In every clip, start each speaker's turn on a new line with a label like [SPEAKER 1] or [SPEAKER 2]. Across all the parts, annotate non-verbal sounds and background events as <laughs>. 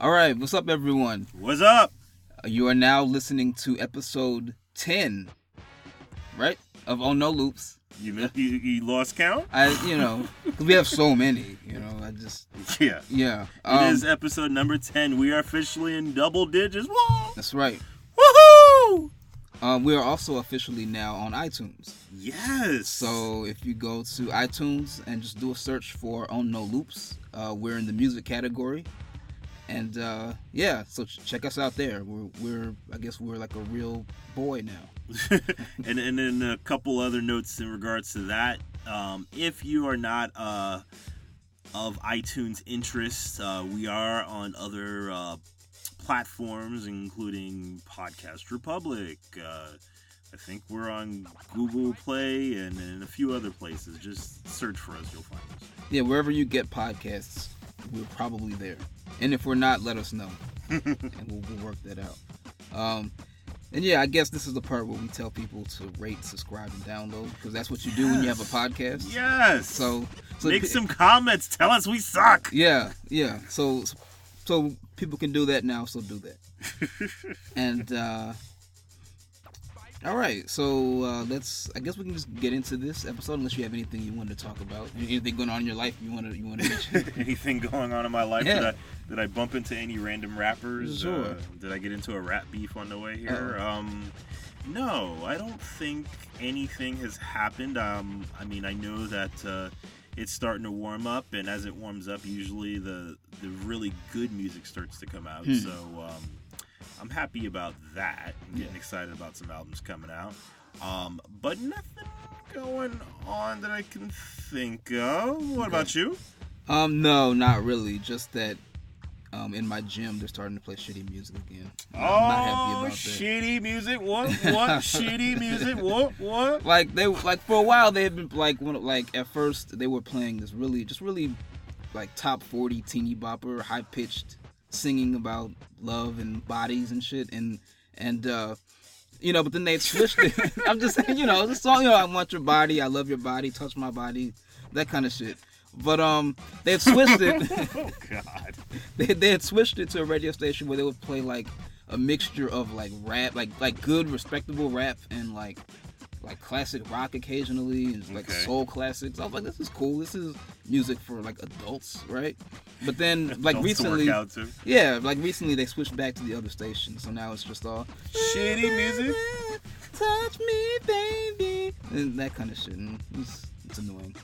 [SPEAKER 1] All right, what's up, everyone?
[SPEAKER 2] What's up?
[SPEAKER 1] You are now listening to episode 10, right? Of Oh No Loops.
[SPEAKER 2] You you, you lost count?
[SPEAKER 1] I, you know, <laughs> because we have so many, you know, I just,
[SPEAKER 2] Yeah.
[SPEAKER 1] yeah.
[SPEAKER 2] It is episode number 10. We are officially in double digits. Whoa!
[SPEAKER 1] That's right.
[SPEAKER 2] Woohoo!
[SPEAKER 1] Um, we are also officially now on iTunes.
[SPEAKER 2] Yes.
[SPEAKER 1] So if you go to iTunes and just do a search for On No Loops, uh, we're in the music category. And uh, yeah, so check us out there. We're, we're, I guess we're like a real boy now. <laughs>
[SPEAKER 2] and and then a couple other notes in regards to that. Um, if you are not uh, of iTunes interest, uh, we are on other uh, platforms, including Podcast Republic. Uh, I think we're on Google Play and, and a few other places. Just search for us, you'll find us.
[SPEAKER 1] Yeah, wherever you get podcasts, we're probably there. And if we're not, let us know, <laughs> and we'll, we'll work that out. Um, and yeah, I guess this is the part where we tell people to rate, subscribe, and download because that's what you do when you have a podcast.
[SPEAKER 2] Yes.
[SPEAKER 1] So, so
[SPEAKER 2] make some comments. Tell us we suck.
[SPEAKER 1] Yeah, yeah. So, so people can do that now. So do that. <laughs> and uh all right, so uh, let's. I guess we can just get into this episode. Unless you have anything you want to talk about, anything going on in your life you want to you want to mention. <laughs>
[SPEAKER 2] Anything going on in my life?
[SPEAKER 1] Yeah.
[SPEAKER 2] Did, I, did I bump into any random rappers?
[SPEAKER 1] Sure.
[SPEAKER 2] Uh, did I get into a rap beef on the way here? Um, no, I don't think anything has happened. Um, I mean, I know that uh, it's starting to warm up, and as it warms up, usually the the really good music starts to come out.
[SPEAKER 1] Hmm.
[SPEAKER 2] So um, I'm happy about that. I'm getting
[SPEAKER 1] Yeah.
[SPEAKER 2] excited about some albums coming out. Um, but nothing going on that I can think of. What
[SPEAKER 1] Okay.
[SPEAKER 2] about you?
[SPEAKER 1] Um, no, not really. Just that, um, in my gym they're starting to play shitty music again. I'm
[SPEAKER 2] oh,
[SPEAKER 1] not happy about that.
[SPEAKER 2] shitty music. What? What? <laughs> shitty music. What? What?
[SPEAKER 1] Like they like for a while they had been like like at first they were playing this really just really like top forty teeny bopper high pitched singing about love and bodies and shit and and uh you know but then they switched it. <laughs> I'm just saying you know the song you know I want your body I love your body touch my body that kind of shit. But um they had switched it. <laughs> <laughs>
[SPEAKER 2] oh God.
[SPEAKER 1] they, they had switched it to a radio station where they would play like a mixture of like rap, like like good respectable rap and like like classic rock occasionally and like
[SPEAKER 2] Okay.
[SPEAKER 1] soul classics. I was like, this is cool. This is music for like adults, right? But then <laughs> like recently,
[SPEAKER 2] work out to.
[SPEAKER 1] yeah, like recently they switched back to the other station, so now it's just all
[SPEAKER 2] Shitty music.
[SPEAKER 1] touch me, baby, and that kind of shit. And it's, it's annoying.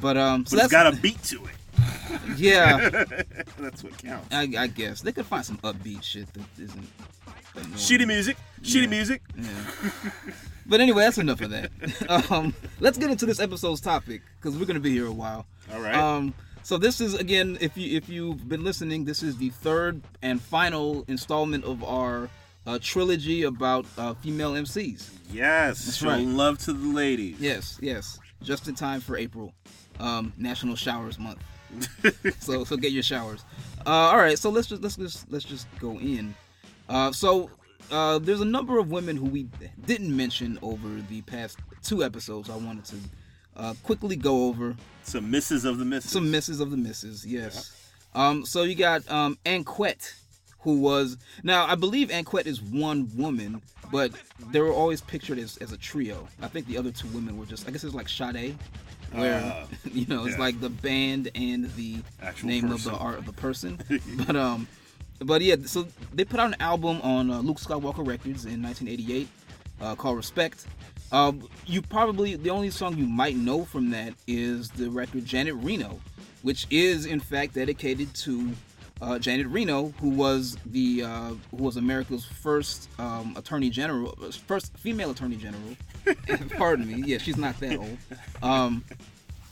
[SPEAKER 1] But um, so
[SPEAKER 2] But it's
[SPEAKER 1] that's
[SPEAKER 2] got a beat to it. <laughs>
[SPEAKER 1] yeah. <laughs>
[SPEAKER 2] That's what counts.
[SPEAKER 1] I, I guess they could find some upbeat shit that isn't annoying.
[SPEAKER 2] Shitty music. Shitty
[SPEAKER 1] Yeah.
[SPEAKER 2] music.
[SPEAKER 1] Yeah. But anyway, that's enough of that. <laughs> um, let's get into this episode's topic because we're gonna be here a while.
[SPEAKER 2] All right.
[SPEAKER 1] Um, so this is again, if you if you've been listening, this is the third and final installment of our uh, trilogy about uh, female MCs.
[SPEAKER 2] yes.
[SPEAKER 1] that's
[SPEAKER 2] Show
[SPEAKER 1] right.
[SPEAKER 2] love to the ladies.
[SPEAKER 1] Yes, yes, just in time for April, um, National Showers Month. <laughs> so so get your showers. Uh, all right, so let's just let's just let's just go in. Uh, so uh, there's a number of women who we didn't mention over the past two episodes. I wanted to uh, quickly go over
[SPEAKER 2] Some misses of the misses.
[SPEAKER 1] some misses of the misses. Yes. Um, so you got um, Anquette, who was now I believe Anquette is one woman, but they were always pictured as, as a trio. I think the other two women were just I guess it's like Sade, where
[SPEAKER 2] Uh, <laughs>
[SPEAKER 1] you know it's
[SPEAKER 2] yeah.
[SPEAKER 1] like the band and the
[SPEAKER 2] Actual
[SPEAKER 1] name
[SPEAKER 2] person.
[SPEAKER 1] of the art of the person. <laughs> but um, but yeah, so they put out an album on uh, Luke Skywalker Records in 1988 uh, called Respect. Um, you probably the only song you might know from that is the record Janet Reno, which is in fact dedicated to uh, Janet Reno, who was the uh, who was America's first um, Attorney General, first female Attorney General. <laughs> Pardon me. Yeah, she's not that old. Um,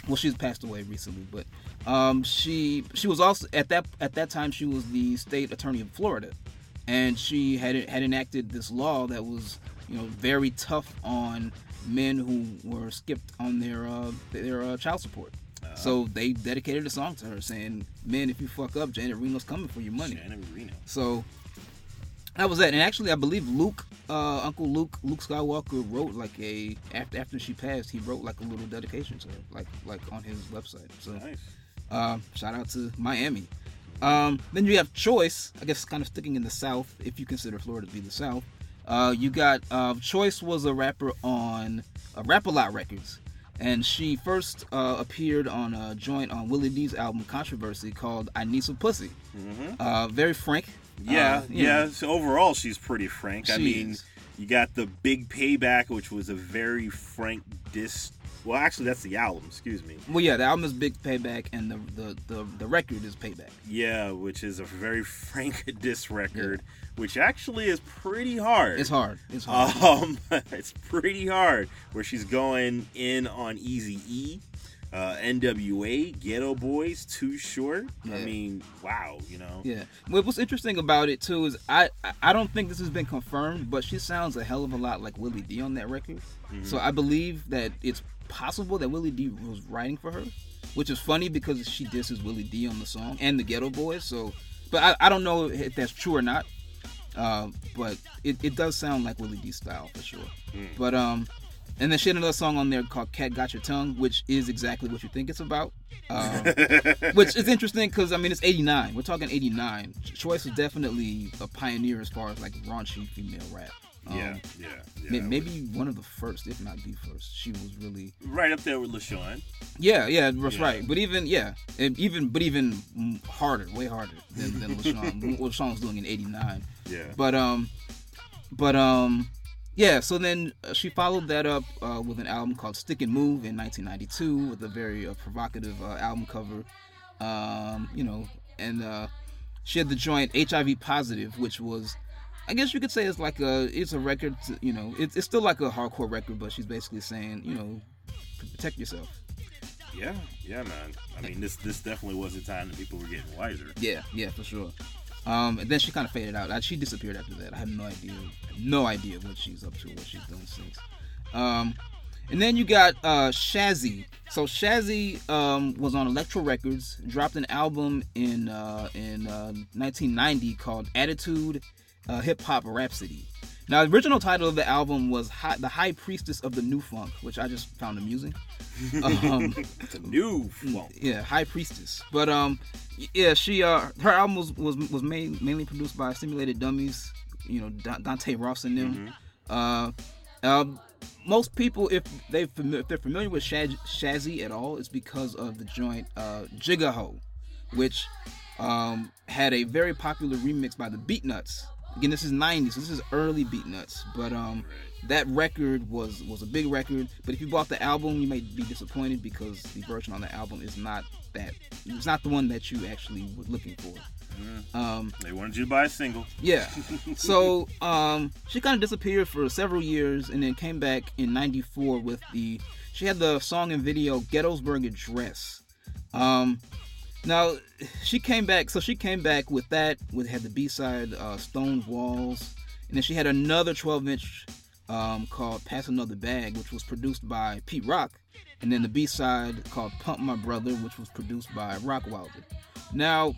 [SPEAKER 1] well, she's passed away recently, but um, she she was also at that at that time she was the state attorney of Florida, and she had had enacted this law that was you know very tough on men who were skipped on their uh, their uh, child support. So they dedicated a song to her saying, "Men, if you fuck up, Janet Reno's coming for your money."
[SPEAKER 2] Janet Reno.
[SPEAKER 1] So that was that. And actually, I believe Luke, uh, Uncle Luke, Luke Skywalker wrote like a after after she passed, he wrote like a little dedication to her, like like on his website. So
[SPEAKER 2] Nice.
[SPEAKER 1] Uh, shout out to Miami. Um, then you have Choice. I guess kind of sticking in the South, if you consider Florida to be the South. Uh, you got uh, Choice was a rapper on uh, Rap a Lot Records, and she first uh, appeared on a joint on Willie D's album Controversy called "I Need Some Pussy."
[SPEAKER 2] Mm-hmm.
[SPEAKER 1] Uh, very frank.
[SPEAKER 2] Yeah,
[SPEAKER 1] Uh,
[SPEAKER 2] yeah.
[SPEAKER 1] know,
[SPEAKER 2] So overall, she's pretty frank. I mean,
[SPEAKER 1] is.
[SPEAKER 2] you got the big payback, which was a very frank diss. Well, actually, that's the album. Excuse me.
[SPEAKER 1] well, yeah, the album is Big Payback, and the the, the, the record is Payback.
[SPEAKER 2] Yeah, which is a very frank <laughs> diss record, which actually is pretty hard.
[SPEAKER 1] It's hard. It's hard.
[SPEAKER 2] Um, <laughs> it's pretty hard. Where she's going in on Easy E, uh, NWA, Geto Boys, Too Short. I mean, wow, you know.
[SPEAKER 1] Yeah. What- What's interesting about it too is I I- I don't think this has been confirmed, but she sounds a hell of a lot like Willie D on that record.
[SPEAKER 2] Mm-hmm.
[SPEAKER 1] So I believe that it's possible that Willie D was writing for her, which is funny because she disses Willie D on the song and the Geto Boys. So, but I, I don't know if that's true or not. Uh, but it, it does sound like Willie D style for sure.
[SPEAKER 2] Mm.
[SPEAKER 1] But um, and then she had another song on there called "Cat Got Your Tongue," which is exactly what you think it's about. Um, <laughs> which is interesting because I mean it's '89. We're talking '89. Choice was definitely a pioneer as far as like raunchy female rap. Um,
[SPEAKER 2] yeah, yeah, yeah.
[SPEAKER 1] may- Maybe one of the first, if not the first. She was really
[SPEAKER 2] right up there with LaShawn.
[SPEAKER 1] yeah, yeah, that's
[SPEAKER 2] Yeah.
[SPEAKER 1] right. But even yeah, and even but even harder, way harder than than <laughs> LaShawn. what LaShawn was doing in '89.
[SPEAKER 2] Yeah.
[SPEAKER 1] But um, but um, yeah. So then uh, she followed that up uh, with an album called Stick and Move in 1992 with a very uh, provocative uh, album cover. Um, you know, and uh, she had the joint HIV Positive, which was. I guess you could say it's like a it's a record, to, you know, it's, it's still like a hardcore record, but she's basically saying, you know, protect yourself.
[SPEAKER 2] Yeah, yeah, man. I mean, this this definitely was a time that people were getting wiser.
[SPEAKER 1] Yeah, yeah, for sure. Um, and then she kind of faded out. She disappeared after that. I have no idea, no idea what she's up to, what she's done since. Um, and then you got uh, Shazzy. So Shazzy um, was on Elektra Records, dropped an album in uh, in uh, 1990 called Attitude uh, Hip Hop Rhapsody. Now, the original title of the album was Hi- The High Priestess of the New Funk, which I just found amusing. <laughs> Um,
[SPEAKER 2] It's a new funk.
[SPEAKER 1] yeah, High Priestess. But um, yeah, she uh, her album was was was main, mainly produced by Stimulated Dummies. You know, Da- Dante Ross and them. Uh, um, most people, if they fami- if they're familiar with Shaz- Shazzy at all, it's because of the joint uh, Giggahoe, which um, had a very popular remix by the Beatnuts. Again, this is '90s, so this is early Beatnuts. But um, that record was was a big record. But if you bought the album, you might be disappointed because the version on the album is not that. It's not the one that you actually were looking for. Um,
[SPEAKER 2] They wanted you to buy a single.
[SPEAKER 1] yeah. <laughs> So um, she kind of disappeared for several years and then came back in '94 with the. She had the song and video "Gettysburg Address." Um, now she came back. So she came back with that. With had the B side uh, "Stone Walls," and then she had another 12 inch um, called "Pass Another Bag," which was produced by Pete Rock, and then the B side called "Pump My Brother," which was produced by Rockwilder. Now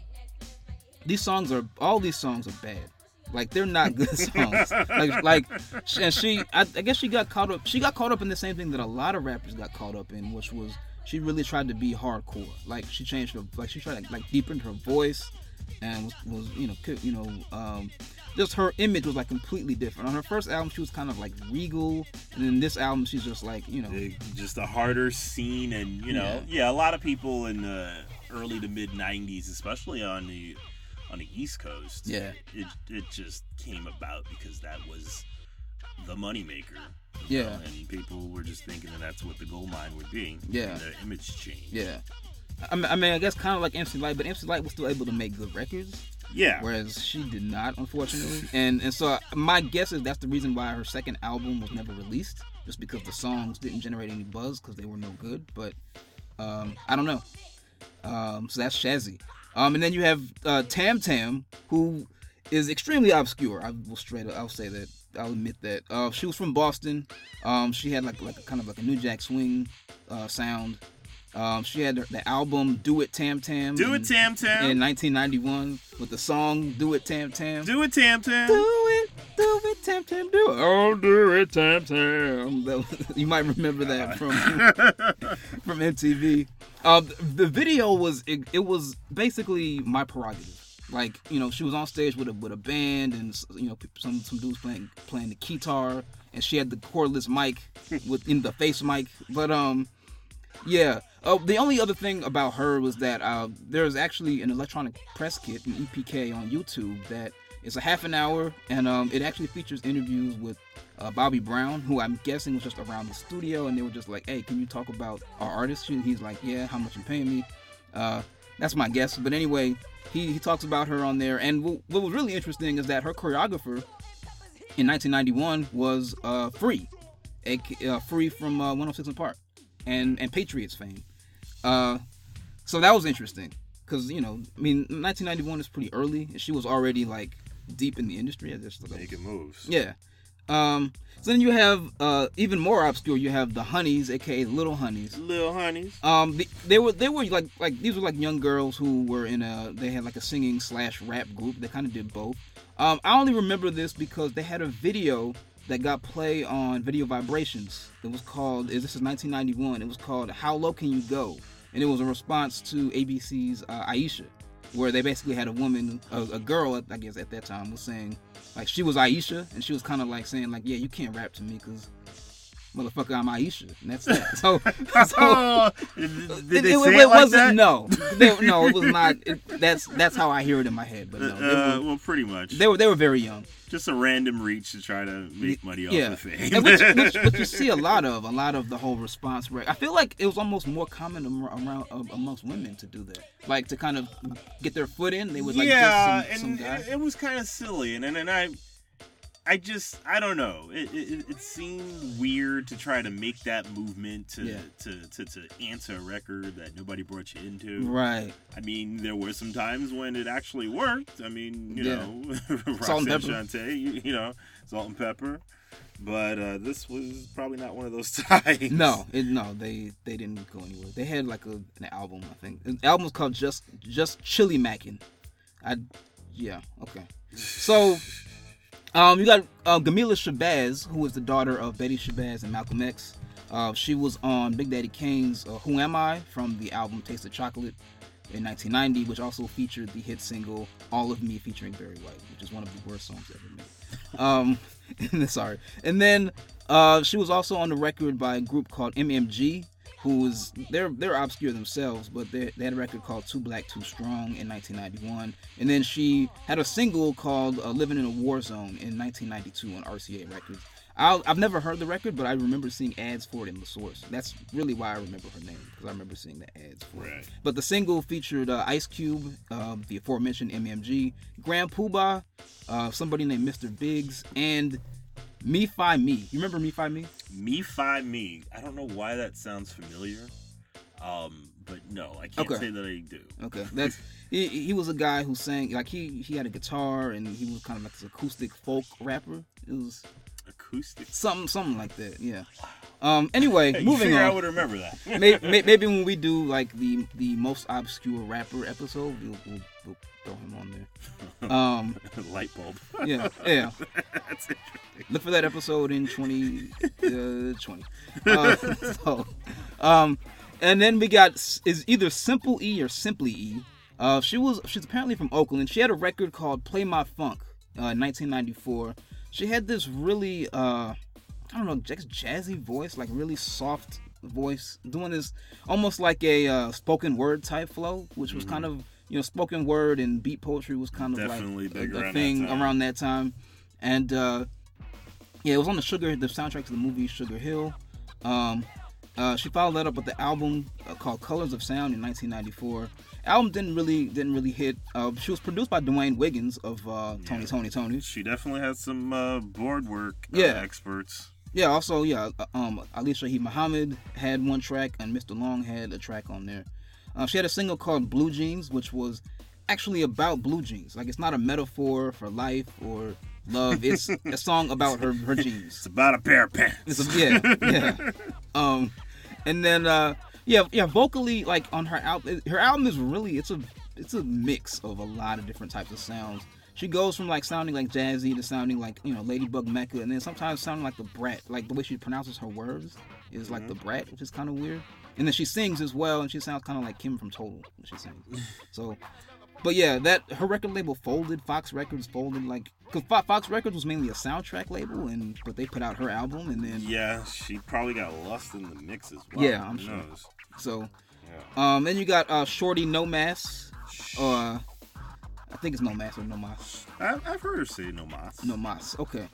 [SPEAKER 1] these songs are all these songs are bad. Like they're not good <laughs> songs. like like and she I, I guess she got caught up she got caught up in the same thing that a lot of rappers got caught up in, which was she really tried to be hardcore. Like she changed her like she tried to like deepen her voice and was, was you know co- you know um just her image was like completely different. On her first album she was kind of like regal and then this album she's just like, you know
[SPEAKER 2] just a harder scene, and you know, yeah. a lot of people in the early to mid '90s, especially on the on the East Coast,
[SPEAKER 1] Yeah.
[SPEAKER 2] it it just came about because that was the moneymaker.
[SPEAKER 1] Yeah.
[SPEAKER 2] know, and people were just thinking that that's what the gold mine would be.
[SPEAKER 1] Yeah.
[SPEAKER 2] and their image change.
[SPEAKER 1] yeah. I mean, I mean, I guess kind of like MC Lyte, but MC Lyte was still able to make good records.
[SPEAKER 2] yeah,
[SPEAKER 1] whereas she did not, unfortunately. And and so my guess is that's the reason why her second album was never released, just because the songs didn't generate any buzz because they were no good. But um, I don't know. Um, so that's Shazzy. Um, and then you have uh, Tam Tam, who is extremely obscure. I will straight up, I'll say that. I'll admit that. Uh, she was from Boston. Um, she had like like a kind of like a New Jack Swing uh, sound. Um, she had the album "Do It Tam Tam."
[SPEAKER 2] do
[SPEAKER 1] in-
[SPEAKER 2] it, Tam Tam.
[SPEAKER 1] in 1991 with the song "Do It Tam Tam."
[SPEAKER 2] do it, Tam Tam.
[SPEAKER 1] Do it, do it, Tam Tam, do it. Oh, do it, Tam Tam. <laughs> You might remember that from <laughs> from MTV. Uh, the video was it, it was basically my prerogative. Like you know, she was on stage with a with a band and you know some some dudes playing playing the guitar, and she had the cordless mic <laughs> with in the face mic. But um, yeah. Uh, the only other thing about her was that uh, there's actually an electronic press kit, an EPK, on YouTube that is a half an hour, and um, it actually features interviews with uh, Bobby Brown, who I'm guessing was just around the studio, and they were just like, "Hey, can you talk about our artist?" And he's like, "Yeah, how much you paying me?" Uh, that's my guess. But anyway, he, he talks about her on there, and w- what was really interesting is that her choreographer in 1991 was uh, Free, a, uh, Free from uh, 106 and Park, and and Patriots fame. Uh, so that was interesting because you know, I mean, 1991 is pretty early, and she was already like deep in the industry. I just like,
[SPEAKER 2] Making moves.
[SPEAKER 1] yeah. Um, so then you have uh, even more obscure. You have the Honeys, aka Little Honeys.
[SPEAKER 2] Little honeys.
[SPEAKER 1] Um, the, they were they were like like these were like young girls who were in a they had like a singing slash rap group. They kind of did both. Um, I only remember this because they had a video that got play on Video Vibrations. It was called this is 1991. It was called How Low Can You Go, and it was a response to ABC's uh, Aisha, where they basically had a woman, a, a girl, I guess at that time was saying like she was Aisha, and she was kind of like saying like yeah you can't rap to me because motherfucker I'm Aisha, and that's that. <laughs> So so. <laughs>
[SPEAKER 2] Did, they
[SPEAKER 1] it,
[SPEAKER 2] say
[SPEAKER 1] it,
[SPEAKER 2] it, like
[SPEAKER 1] wasn't
[SPEAKER 2] that?
[SPEAKER 1] no they, no it was not <laughs> it, that's that's how i hear it in my head but no
[SPEAKER 2] Uh,
[SPEAKER 1] were,
[SPEAKER 2] well, pretty much.
[SPEAKER 1] they were they were very young
[SPEAKER 2] Just a random reach to try to make money off
[SPEAKER 1] yeah
[SPEAKER 2] the fame.
[SPEAKER 1] and which, which, which you see a lot of a lot of the whole response rate i feel like it was almost more common around uh, amongst women to do that like to kind of get their foot in they would like
[SPEAKER 2] yeah,
[SPEAKER 1] some, some
[SPEAKER 2] and it, it was kind of silly, and and, and I, I just I don't know. It, it it seemed weird to try to make that movement to
[SPEAKER 1] Yeah.
[SPEAKER 2] to, to to answer a record that nobody brought you into.
[SPEAKER 1] right
[SPEAKER 2] I mean, there were some times when it actually worked. I mean, you
[SPEAKER 1] Yeah.
[SPEAKER 2] know, <laughs>
[SPEAKER 1] Salt and
[SPEAKER 2] Roxanne
[SPEAKER 1] pepper.
[SPEAKER 2] Shante, you, you know, salt and pepper. But uh, this was probably not one of those <laughs> times.
[SPEAKER 1] no it, no they they didn't go anywhere they had like a, an album i think the album was called just just chili mackin i yeah okay so Um, you got uh, Gamilah Shabazz, who is the daughter of Betty Shabazz and Malcolm X. Uh, she was on Big Daddy Kane's uh, "Who Am I" from the album "Taste of Chocolate" in 1990, which also featured the hit single "All of Me" featuring Barry White, which is one of the worst songs ever made. Um, <laughs> sorry. And then uh, she was also on the record by a group called MMG, who was they're they're obscure themselves, but they, they had a record called Too Black Too Strong in 1991, and then she had a single called uh, Living in a War Zone in 1992 on RCA Records. I'll, I've never heard the record, but I remember seeing ads for it in the source. That's really why I remember her name because I remember seeing the ads for it. But the single featured uh, Ice Cube, uh, the aforementioned MMG, Grand Puba, uh, somebody named Mr. Biggs, and Me Phi Me. You remember Me Phi Me?
[SPEAKER 2] Me Phi Me. I don't know why that sounds familiar. Um, but no, I can't
[SPEAKER 1] Okay.
[SPEAKER 2] say that I do.
[SPEAKER 1] Okay, <laughs> that's he. He was a guy who sang like he he had a guitar and he was kind of like this acoustic folk rapper. It was
[SPEAKER 2] Acoustic.
[SPEAKER 1] something something like that. Yeah. Um. Anyway, <laughs>
[SPEAKER 2] Hey,
[SPEAKER 1] moving
[SPEAKER 2] on. I would remember that.
[SPEAKER 1] maybe, <laughs> maybe when we do like the the most obscure rapper episode, we'll, we'll, we'll throw him on there. <laughs> Um.
[SPEAKER 2] Light bulb.
[SPEAKER 1] Yeah. <laughs> Yeah.
[SPEAKER 2] That's it.
[SPEAKER 1] Look for that episode in 2020. <laughs> Uh, so, um, and then we got is either Simple E or Simply E. Uh, she was she's apparently from Oakland. She had a record called Play My Funk, uh, in 1994. She had this really uh, I don't know, just jazzy voice, like really soft voice, doing this almost like a uh, spoken word type flow, which was kind of you know spoken word and beat poetry was kind of
[SPEAKER 2] Definitely
[SPEAKER 1] like a, a
[SPEAKER 2] around that
[SPEAKER 1] thing around that time, and uh, yeah, it was on the Sugar, the soundtrack to the movie Sugar Hill. Um, uh, she followed that up with the album uh, called Colors of Sound in 1994. Album didn't really didn't really hit. Uh, she was produced by Dwayne Wiggins of uh, Tony
[SPEAKER 2] Yeah.
[SPEAKER 1] Tony Tony.
[SPEAKER 2] She definitely has some uh, board work uh,
[SPEAKER 1] Yeah.
[SPEAKER 2] experts.
[SPEAKER 1] Yeah, also yeah, um, Ali Shaheed Muhammad had one track, and Mr. Lawnge had a track on there. Uh, she had a single called Blue Jeans, which was actually about blue jeans. Like it's not a metaphor for life or love. It's <laughs> a song about her her jeans.
[SPEAKER 2] It's about a pair of pants.
[SPEAKER 1] It's a, yeah, yeah. <laughs> Um, and then uh, yeah, yeah. Vocally, like on her album, her album is really it's a it's a mix of a lot of different types of sounds. She goes from like sounding like jazzy to sounding like you know Ladybug Mecca, and then sometimes sounding like Da Brat. Like the way she pronounces her words is like Da Brat, which is kind of weird. And then she sings as well, and she sounds kind of like Kim from Total when she sings. <laughs> So, but yeah, that her record label folded. Fox Records folded, like because Fox Records was mainly a soundtrack label, and but they put out her album, and then
[SPEAKER 2] Yeah, she probably got lost in the mix as well.
[SPEAKER 1] Yeah, I'm sure.
[SPEAKER 2] knows?
[SPEAKER 1] so
[SPEAKER 2] Yeah.
[SPEAKER 1] um, then you got uh Shorty No Mass, uh, I think it's No Mass or No Mas.
[SPEAKER 2] I, I've heard her say no mas.
[SPEAKER 1] No Mas. Okay.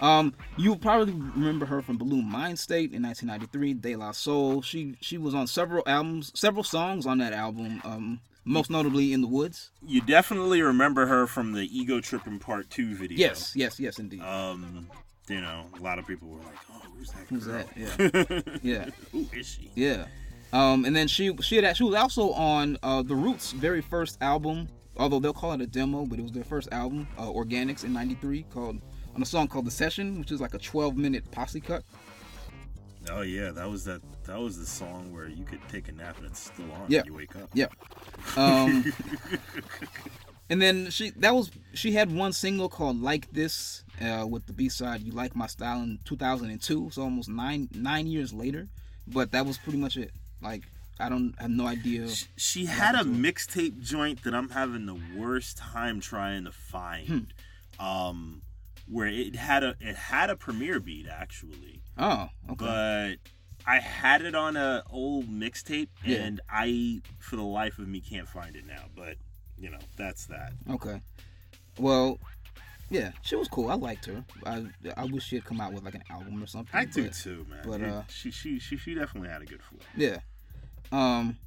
[SPEAKER 1] Um, you probably remember her from Buhloone Mindstate in 1993, De La Soul. She she was on several albums, several songs on that album. Um, most notably In the Woods.
[SPEAKER 2] You definitely remember her from the Ego Tripping Part Two video.
[SPEAKER 1] Yes, yes, yes, indeed.
[SPEAKER 2] Um, you know, a lot of people were like, "Oh, who's that
[SPEAKER 1] Who's
[SPEAKER 2] girl?
[SPEAKER 1] that? <laughs> Yeah, yeah,
[SPEAKER 2] Who is she?"
[SPEAKER 1] yeah. Um, and then she she had she was also on uh, the Roots' very first album. Although they'll call it a demo, but it was their first album, uh, Organix in '93, called on a song called "The Session," which is like a 12-minute posse cut.
[SPEAKER 2] Oh yeah, that was that. That was the song where you could take a nap and it's still on
[SPEAKER 1] Yeah.
[SPEAKER 2] you wake up.
[SPEAKER 1] Yeah. Um, <laughs> and then she that was she had one single called "Like This" uh, with the B side "You Like My Style" in 2002, so almost nine nine years later. But that was pretty much it. Like I don't I have no idea.
[SPEAKER 2] She had a mixtape joint that I'm having the worst time trying to find.
[SPEAKER 1] Hmm.
[SPEAKER 2] Um, where it had a it had a Premier beat actually,
[SPEAKER 1] Oh, okay.
[SPEAKER 2] but I had it on a old mixtape
[SPEAKER 1] Yeah.
[SPEAKER 2] and I for the life of me can't find it now. But you know that's that.
[SPEAKER 1] Okay. Well, yeah, she was cool. I liked her. I I wish she had come out with like an album or something.
[SPEAKER 2] I do too, man.
[SPEAKER 1] but, uh,
[SPEAKER 2] she she she she definitely had a good flow.
[SPEAKER 1] Yeah. Um.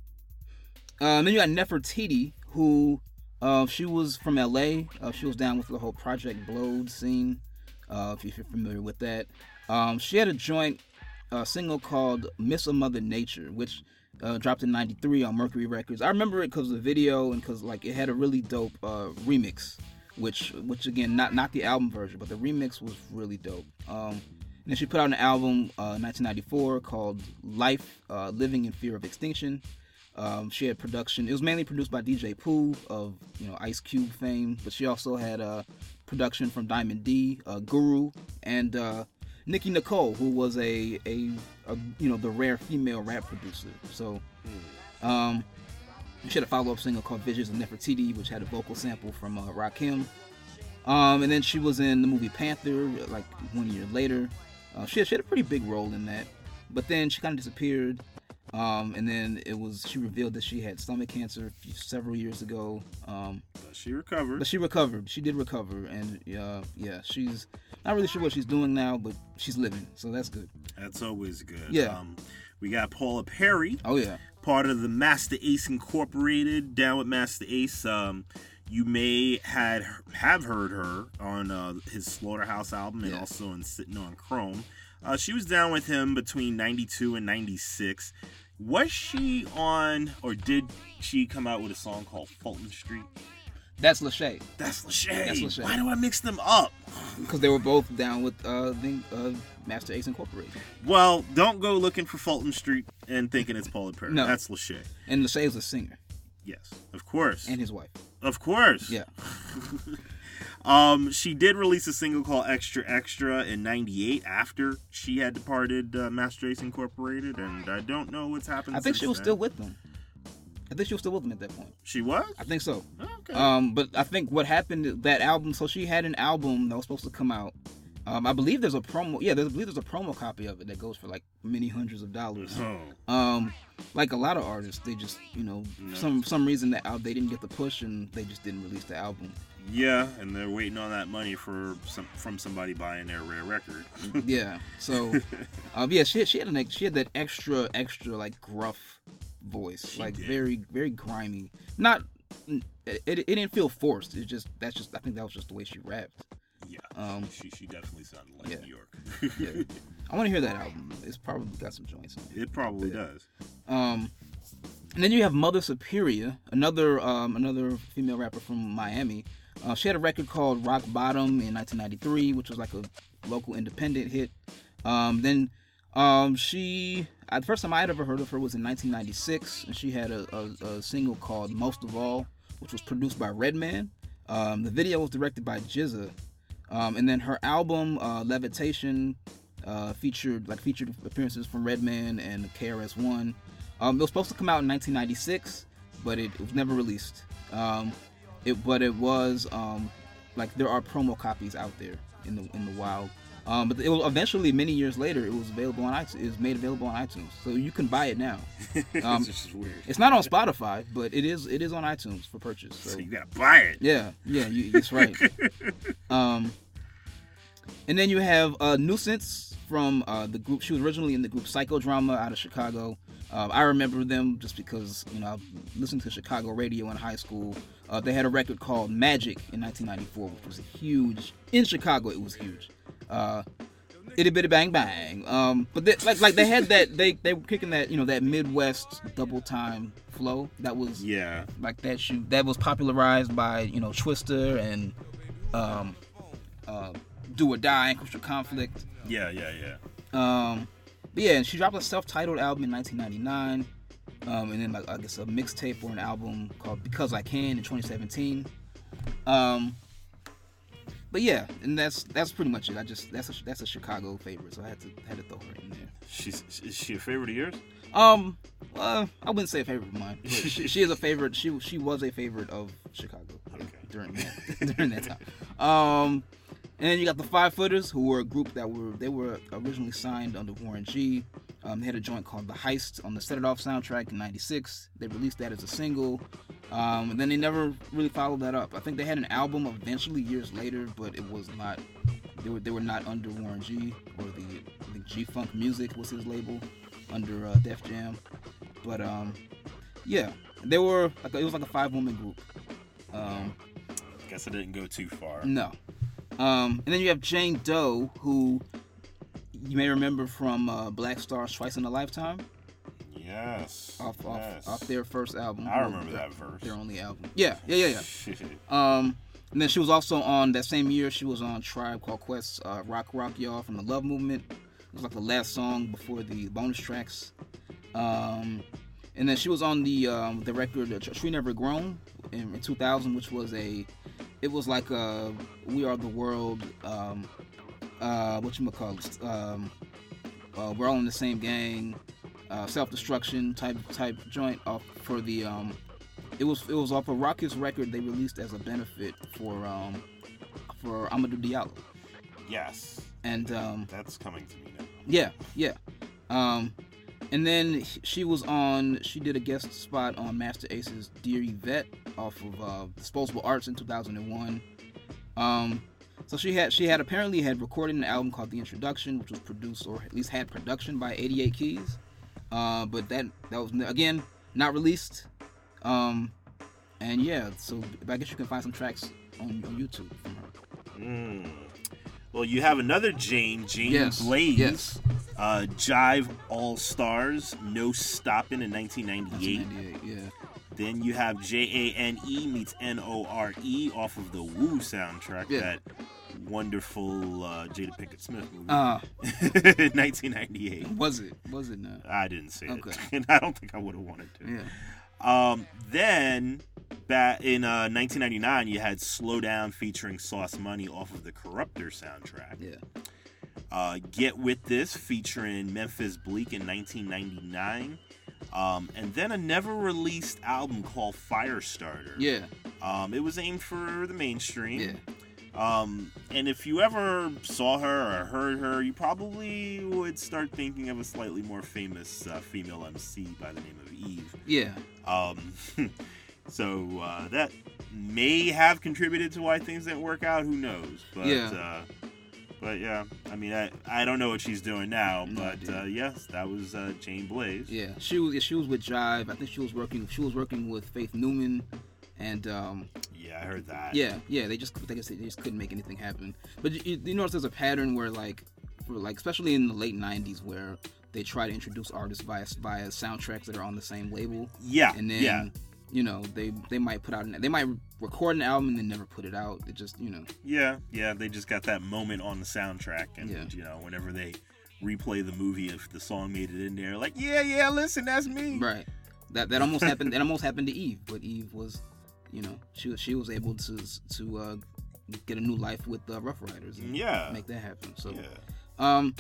[SPEAKER 1] Uh, then you got Nefertiti, who, uh, she was from L.A. Uh, she was down with the whole Project Blowed scene. Uh, if you're familiar with that, um, she had a joint uh, single called "Miss a Mother Nature," which uh, dropped in '93 on Mercury Records. I remember it because of the video and because like it had a really dope uh, remix, which which again not not the album version, but the remix was really dope. Um, and then she put out an album uh, 1994 called Life uh, Living in Fear of Extinction. Um, she had production. It was mainly produced by DJ Pooh of you know Ice Cube fame, but she also had production from Diamond D, uh, Guru, and uh, Nikki Nicole, who was a, a a you know the rare female rap producer. So um, she had a follow up single called Visions of Nefertiti, which had a vocal sample from uh, Rakim. Um, and then she was in the movie Panther, like one year later. Uh, she, had, she had a pretty big role in that, but then she kind of disappeared. Um, and then it was she revealed that she had stomach cancer few, several years ago. Um,
[SPEAKER 2] But she recovered.
[SPEAKER 1] but she recovered. She did recover, and uh, yeah, she's not really sure what she's doing now, but she's living, so that's good.
[SPEAKER 2] That's always good.
[SPEAKER 1] Yeah.
[SPEAKER 2] Um, we got Paula Perry,
[SPEAKER 1] Oh yeah,
[SPEAKER 2] part of the Masta Ace Incorporated, down with Masta Ace. Um, you may had have heard her on uh, his Slaughterhouse album and
[SPEAKER 1] Yeah.
[SPEAKER 2] also in Sitting on Chrome. Uh, she was down with him between '92 and '96. Was she on, or did she come out with a song called Fulton Street?
[SPEAKER 1] that's Leschea
[SPEAKER 2] That's Leschea.
[SPEAKER 1] That's Leschea.
[SPEAKER 2] Why do I mix them up?
[SPEAKER 1] because they were both down with uh, the uh, Masta Ace Incorporated,
[SPEAKER 2] Well, don't go looking for Fulton Street and thinking it's Paula Perry.
[SPEAKER 1] No.
[SPEAKER 2] That's Leschea.
[SPEAKER 1] and Leschea is a singer
[SPEAKER 2] Yes, of course.
[SPEAKER 1] and his wife.
[SPEAKER 2] of course.
[SPEAKER 1] Yeah, <laughs>
[SPEAKER 2] Um, she did release a single called "Extra Extra" in '98 after she had departed uh, Masta Ace Incorporated, and I don't know what's happened.
[SPEAKER 1] I think she was
[SPEAKER 2] then.
[SPEAKER 1] still with them. I think she was still with them at that point.
[SPEAKER 2] She was.
[SPEAKER 1] I think so.
[SPEAKER 2] Okay.
[SPEAKER 1] Um, but I think what happened that album. So she had an album that was supposed to come out. Um, I believe there's a promo. Yeah, there's, I believe there's a promo copy of it that goes for like many hundreds of dollars.
[SPEAKER 2] oh,
[SPEAKER 1] Um, like a lot of artists, they just you know
[SPEAKER 2] No.
[SPEAKER 1] some some reason that they didn't get the push and they just didn't release the album.
[SPEAKER 2] yeah, and they're waiting on that money for some from somebody buying their rare record. <laughs>
[SPEAKER 1] yeah. So, <laughs> um, yeah, she had, she had an she had that extra extra like gruff voice,
[SPEAKER 2] She
[SPEAKER 1] like
[SPEAKER 2] did.
[SPEAKER 1] very very grimy. Not it, it, it didn't feel forced. It just that's just I think that was just the way she rapped.
[SPEAKER 2] Yeah,
[SPEAKER 1] Um,
[SPEAKER 2] she she definitely sounded like
[SPEAKER 1] yeah.
[SPEAKER 2] New York.
[SPEAKER 1] Yeah. I want to hear that album. It's probably got some joints on it.
[SPEAKER 2] it probably
[SPEAKER 1] Yeah.
[SPEAKER 2] does.
[SPEAKER 1] Um, and then you have Mother Superior, another um, another female rapper from Miami. Uh, she had a record called Rock Bottom in 1993, which was like a local independent hit. Um, then um, she, uh, the first time I had ever heard of her was in 1996, and she had a, a, a single called Most of All, which was produced by Redman. Um, the video was directed by GZA, um, and then her album uh, Levitation uh, featured like featured appearances from Redman and KRS One. Um, it was supposed to come out in 1996, but it, it was never released. Um, it but it was um, like there are promo copies out there in the in the wild. Um, but it was eventually many years later it was available on iTunes. It was made available on iTunes, so you can buy it now. <laughs> Um,
[SPEAKER 2] this is weird.
[SPEAKER 1] it's not on Spotify, but it is it is on iTunes for purchase. So
[SPEAKER 2] So you gotta buy it.
[SPEAKER 1] yeah, yeah, you, that's right. <laughs> um, and then you have uh, Nuisance from uh, the group. She was originally in the group Psychodrama out of Chicago. Um, I remember them just because you know I listened to Chicago radio in high school. Uh, they had a record called Magic in 1994, which was huge in Chicago. It was huge. Uh, itty bitty bang bang. Um, but they, like like they had that they they were kicking that you know that Midwest double time flow that was
[SPEAKER 2] Yeah.
[SPEAKER 1] like that shoe that was popularized by you know Twista and um, uh, Do or Die and Crucial Conflict.
[SPEAKER 2] Yeah, yeah, yeah.
[SPEAKER 1] Um, but yeah, and she dropped a self-titled album in 1999, um, and then like I guess a mixtape or an album called Because I Can in 2017. Um, but yeah, and that's that's pretty much it. I just that's a that's a Chicago favorite, so I had to had to throw her in there.
[SPEAKER 2] She's is she a favorite of yours?
[SPEAKER 1] Um, uh, I wouldn't say a favorite of mine. She, she is a <laughs> favorite. She she was a favorite of Chicago
[SPEAKER 2] Okay.
[SPEAKER 1] during that <laughs> during that time. Um, and then you got the Five Footers, who were a group that were they were originally signed under Warren G. Um, they had a joint called The Heist on the Set It Off soundtrack in '96. They released that as a single, um, and then they never really followed that up. I think they had an album eventually years later, but it was not. They were they were not under Warren G or the I think G Funk Music was his label under uh, Def Jam. But um, yeah, they were like it was like a five woman group. Um,
[SPEAKER 2] Guess I didn't go too far.
[SPEAKER 1] no. Um, and then you have Jane Doe, who you may remember from uh, Black Stars Twice in a Lifetime,
[SPEAKER 2] Yes.
[SPEAKER 1] off off,
[SPEAKER 2] yes.
[SPEAKER 1] off their first album.
[SPEAKER 2] I remember
[SPEAKER 1] Their-
[SPEAKER 2] that verse.
[SPEAKER 1] Their only album. Yeah, yeah, yeah, yeah. Um, and then she was also on that same year. She was on Tribe Called Quest, uh, "Rock Rock Y'all" from the Love Movement. It was like the last song before the bonus tracks. Um, and then she was on the um, the record uh, "Tree Never Grown" in, in 2000, which was a it was like a "We Are the World." Um, uh, what you call it? Um, uh, we're all in the same gang. Uh, self-destruction type type joint off for the um, it was it was off a Rawkus record they released as a benefit for um for Amadou Diallo.
[SPEAKER 2] yes.
[SPEAKER 1] And um
[SPEAKER 2] That's coming to me now.
[SPEAKER 1] yeah, yeah. Um and then she was on she did a guest spot on Masta Ace's Dear Yvette off of uh, Disposable Arts in 2001. Um so she had she had apparently had recorded an album called The Introduction, which was produced or at least had production by 88 Keys. Uh, but that that was again not released. Um, and yeah, so I guess you can find some tracks on, on YouTube from her.
[SPEAKER 2] Mm. Well, you have another Jane, Jane
[SPEAKER 1] Yes,
[SPEAKER 2] Blaze.
[SPEAKER 1] yes.
[SPEAKER 2] Uh, Jive All Stars, No Stoppin' in 1998.
[SPEAKER 1] 1998, yeah.
[SPEAKER 2] Then you have J A N E meets N O R E off of the Woo soundtrack,
[SPEAKER 1] Yeah.
[SPEAKER 2] that wonderful uh, Jada Pinkett Smith movie.
[SPEAKER 1] Uh, <laughs>
[SPEAKER 2] 1998.
[SPEAKER 1] was it? Was it not?
[SPEAKER 2] I didn't see
[SPEAKER 1] Okay.
[SPEAKER 2] it, <laughs> and I don't think I would have wanted to.
[SPEAKER 1] Yeah.
[SPEAKER 2] Um, then back in uh, 1999, you had Slow Down featuring Sauce Money off of the Corruptor soundtrack.
[SPEAKER 1] Yeah.
[SPEAKER 2] Uh, Get With This featuring Memphis Bleek in 1999. Um, and then a never released album called Firestarter.
[SPEAKER 1] Yeah.
[SPEAKER 2] Um, it was aimed for the mainstream.
[SPEAKER 1] Yeah.
[SPEAKER 2] Um, and if you ever saw her or heard her, you probably would start thinking of a slightly more famous uh, female MC by the name of Eve.
[SPEAKER 1] Yeah.
[SPEAKER 2] Um, <laughs> so uh, that may have contributed to why things didn't work out. Who knows? But
[SPEAKER 1] Yeah.
[SPEAKER 2] uh, but yeah, I mean, I, I don't know what she's doing now,
[SPEAKER 1] No
[SPEAKER 2] but uh, yes, that was uh, Jane Blaze.
[SPEAKER 1] Yeah. She was. She was with Jive. I think she was working. She was working with Faith Newman, and um,
[SPEAKER 2] Yeah, I heard that.
[SPEAKER 1] Yeah, yeah, they just I guess they just couldn't make anything happen. But you, you notice there's a pattern where like, for like especially in the late '90s where they try to introduce artists via via soundtracks that are on the same label,
[SPEAKER 2] yeah,
[SPEAKER 1] and then
[SPEAKER 2] yeah,
[SPEAKER 1] you know they they might put out an, they might record an album and then never put it out. It just you know
[SPEAKER 2] yeah, yeah. They just got that moment on the soundtrack, and
[SPEAKER 1] Yeah.
[SPEAKER 2] you know, whenever they replay the movie, if the song made it in there, like, yeah, yeah, listen, that's me.
[SPEAKER 1] right. That that almost happened. That almost happened to Eve, but Eve was you know she she was able to to uh, get a new life with the Ruff Ryders. And
[SPEAKER 2] Yeah.
[SPEAKER 1] make that happen. So,
[SPEAKER 2] Yeah.
[SPEAKER 1] um,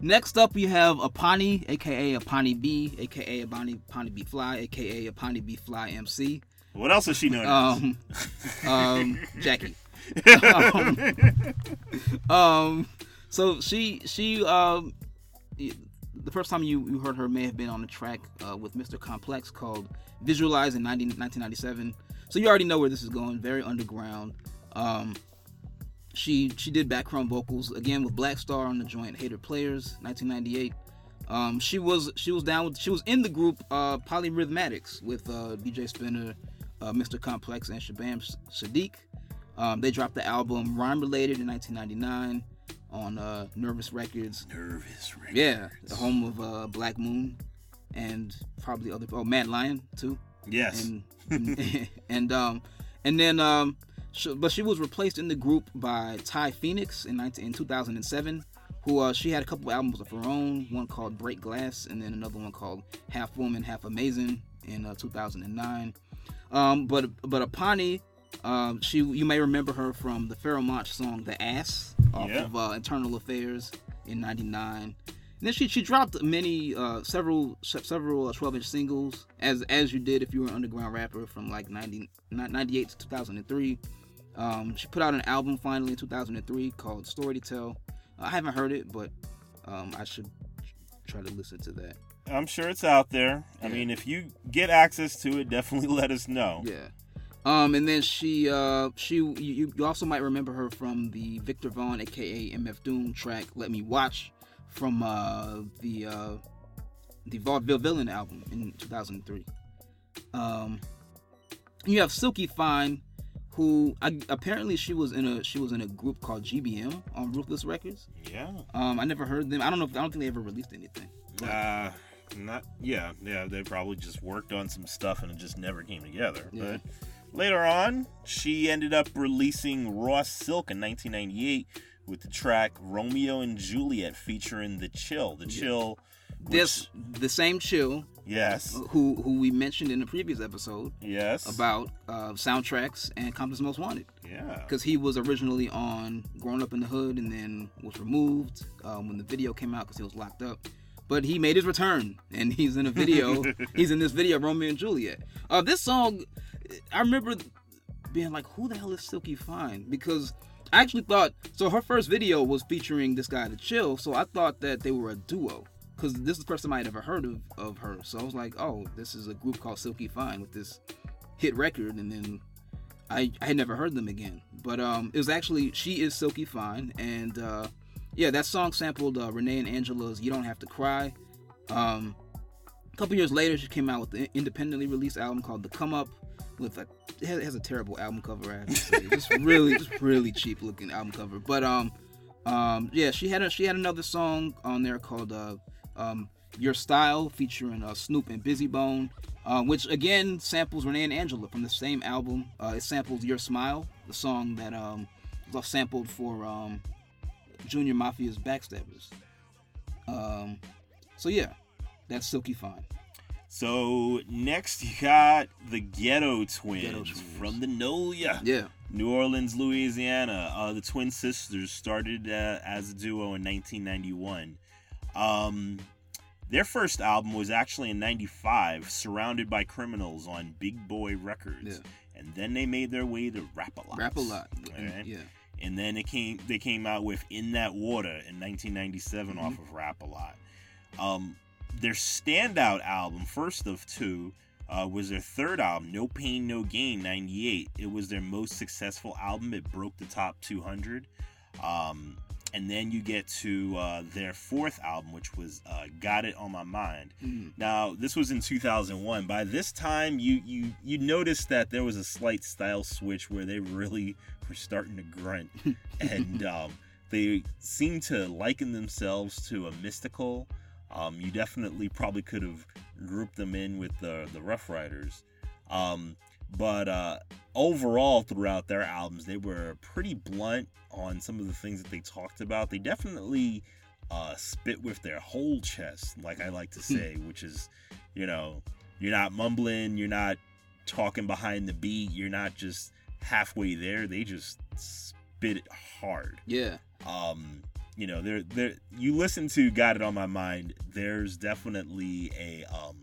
[SPEAKER 1] next up we have Apani, aka Apani B, aka Apani Apani B Fly, aka Apani B Fly MC.
[SPEAKER 2] What else is she known
[SPEAKER 1] Um, um, Jackie. <laughs> um, um, so she she um, the first time you, you heard her may have been on a track uh, with Mr. Complex called Visualize in 90, 1997. So you already know where this is going. Very underground. Um, she she did background vocals again with Black Star on the joint Hater Players 1998. Um, she was she was down with she was in the group uh, Polyrhythm Addicts with uh, DJ Spinner, uh, Mr. Complex, and Shabaam Sahdeeq. Um, they dropped the album Rhyme Related in 1999 on uh, Nervous Records.
[SPEAKER 2] Nervous Records.
[SPEAKER 1] Yeah, the home of uh, Black Moon and probably other oh Mad Lion too.
[SPEAKER 2] Yes.
[SPEAKER 1] And <laughs> <laughs> and, um and then um sh but she was replaced in the group by Tiye Phoenix in 19, in 2007 who uh, she had a couple albums of her own one called Break Glass and then another one called Half Woman Half Amazing in uh, 2009 um but but Apani um she you may remember her from the Pharoahe Monch song The Ass off
[SPEAKER 2] Yeah.
[SPEAKER 1] of uh, Internal Affairs in 99 and then she, she dropped many uh, several several 12 inch singles as as you did if you were an underground rapper from like 90, 98 to 2003 um, she put out an album finally in 2003 called story to tell i haven't heard it but um, i should try to listen to that
[SPEAKER 2] I'm sure it's out there. I
[SPEAKER 1] Yeah.
[SPEAKER 2] mean, if you get access to it, definitely <laughs> let us know.
[SPEAKER 1] yeah um, and then she uh, she you, you also might remember her from the viktor vaughn aka mf doom track let me watch from uh, the uh, the vaudeville villain album in 2003 um, you have silky fine who I, apparently she was in a she was in a group called gbm on ruthless records
[SPEAKER 2] Yeah.
[SPEAKER 1] um, i never heard them i don't know if, i don't think they ever released anything
[SPEAKER 2] Uh, not yeah, yeah. They probably just worked on some stuff and it just never came together.
[SPEAKER 1] Yeah.
[SPEAKER 2] But later on, she ended up releasing Raw Silk in 1998 with the track Romeo and Juliet featuring The Chill. The Chill. which-
[SPEAKER 1] this the same chill
[SPEAKER 2] Yes.
[SPEAKER 1] who who we mentioned in the previous episode
[SPEAKER 2] Yes.
[SPEAKER 1] about uh, soundtracks and Compton's Most Wanted
[SPEAKER 2] Yeah.
[SPEAKER 1] because he was originally on Growing Up in the Hood and then was removed um, when the video came out because he was locked up. But he made his return and <laughs> he's in a video. <laughs> he's in this video, Romeo and Juliet. Uh, this song, I remember being like, "Who the hell is Silky Fine?" Because I actually thought so. Her first video was featuring this guy, The Chill, so I thought that they were a duo. Because this is the first time I had ever heard of, of her. So I was like, oh, this is a group called Silky Fine with this hit record. And then I, I had never heard them again. But um, it was actually, she is Silky Fine. And uh, yeah, that song sampled uh, Renee and Angela's You Don't Have to Cry. Um, a couple years later, she came out with an independently released album called The Come Up. With a, it has, it has a terrible album cover. I have to say, just really, just really cheap looking album cover. But um, um, yeah, she had a, she had another song on there called uh, um, Your Style, featuring uh, Snoop and Bizzy Bone, uh, which again samples Renee and Angela from the same album. Uh, it samples Your Smile, the song that um, was sampled for um, Junior Mafia's Backstabbers. Um, so yeah, that's Silky Fine.
[SPEAKER 2] So next you got the Ghetto Twins,
[SPEAKER 1] Ghetto Twins.
[SPEAKER 2] from the NOLA.
[SPEAKER 1] Yeah,
[SPEAKER 2] New Orleans, Louisiana. Uh, the twin sisters started uh, as a duo in 1991. Um, their first album was actually in 95, Surrounded by Criminals on Big Boy Records.
[SPEAKER 1] Yeah.
[SPEAKER 2] And then they made their way to Rap A Lot.
[SPEAKER 1] rap a lot.
[SPEAKER 2] Alright.
[SPEAKER 1] Yeah,
[SPEAKER 2] And then it came they came out with In That Water in 1997
[SPEAKER 1] Mm-hmm.
[SPEAKER 2] off of Rap A Lot. Um, their standout album, first of two, uh, was their third album, No Pain, No Gain, 98. It was their most successful album. It broke the top 200. Um, and then you get to uh, their fourth album, which was uh, Got It On My Mind.
[SPEAKER 1] Mhm.
[SPEAKER 2] Now, this was in 2001. By this time, you you you noticed that there was a slight style switch where they really were starting to grunt, <laughs> and um, they seemed to liken themselves to a mystical. Um, you definitely probably could have grouped them in with the the Ruff Ryders, um, but uh, overall throughout their albums, they were pretty blunt on some of the things that they talked about. They definitely uh, spit with their whole chest, like I like to say, which is, you know, you're not mumbling, you're not talking behind the beat. You're not just halfway there. They just spit it hard.
[SPEAKER 1] Yeah.
[SPEAKER 2] Um, you know, there there you listen to Got It on My Mind, there's definitely a um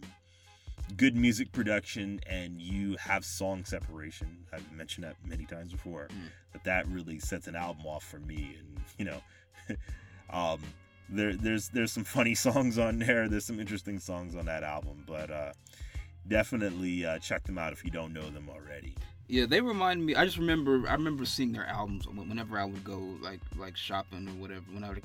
[SPEAKER 2] good music production and you have song separation. I've mentioned that many times before. Mm. But that really sets an album off for me and you know <laughs> um there there's there's some funny <laughs> songs on there. There's some interesting songs on that album, but uh definitely uh, check them out if you don't know them already.
[SPEAKER 1] Yeah, they remind me. I just remember. I remember seeing their albums whenever I would go like like shopping or whatever. Whenever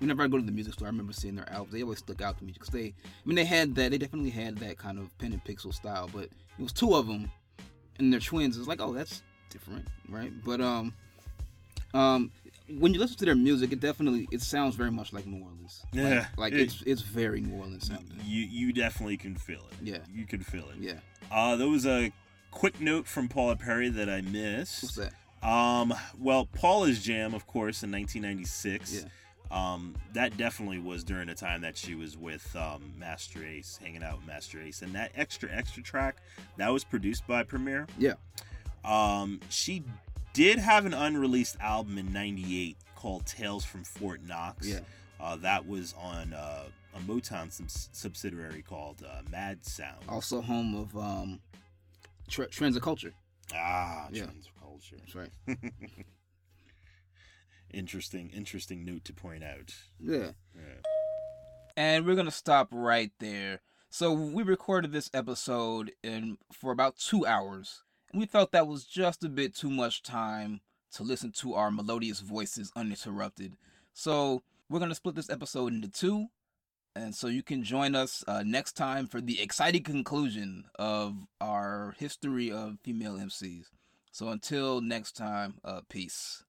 [SPEAKER 1] whenever I go to the music store, I remember seeing their albums. They always stuck out to me because they. I mean, they had that. They definitely had that kind of pen and pixel style. But it was two of them, and they're twins. It's like, oh, that's different, right? But um, um, when you listen to their music, it definitely it sounds very much like New Orleans.
[SPEAKER 2] Yeah,
[SPEAKER 1] like, like it, it's it's very New Orleans sounding.
[SPEAKER 2] You you definitely can feel it.
[SPEAKER 1] Yeah,
[SPEAKER 2] you can feel it.
[SPEAKER 1] Yeah.
[SPEAKER 2] Uh, there was a quick note from Paula Perry that I missed.
[SPEAKER 1] What's that?
[SPEAKER 2] Um, well, Paula's Jam, of course, in 1996. Yeah. Um, that definitely was during the time that she was with um, Masta Ace, hanging out with Masta Ace, and that extra extra track that was produced by Premier.
[SPEAKER 1] Yeah.
[SPEAKER 2] Um, she did have an unreleased album in '98 called Tales from Fort Knox.
[SPEAKER 1] Yeah.
[SPEAKER 2] Uh, that was on uh, a Motown subsidiary called uh, Mad Sound.
[SPEAKER 1] Also home of um, Tr- Trends of Culture.
[SPEAKER 2] Ah, yeah. Trends of Culture.
[SPEAKER 1] That's right. <laughs>
[SPEAKER 2] interesting, interesting note to point out.
[SPEAKER 1] Yeah. yeah. And we're gonna stop right there. So we recorded this episode in for about two hours, and we felt that was just a bit too much time to listen to our melodious voices uninterrupted. So we're gonna split this episode into two. And so you can join us uh, next time for the exciting conclusion of our history of female MCs. So until next time, uh, peace.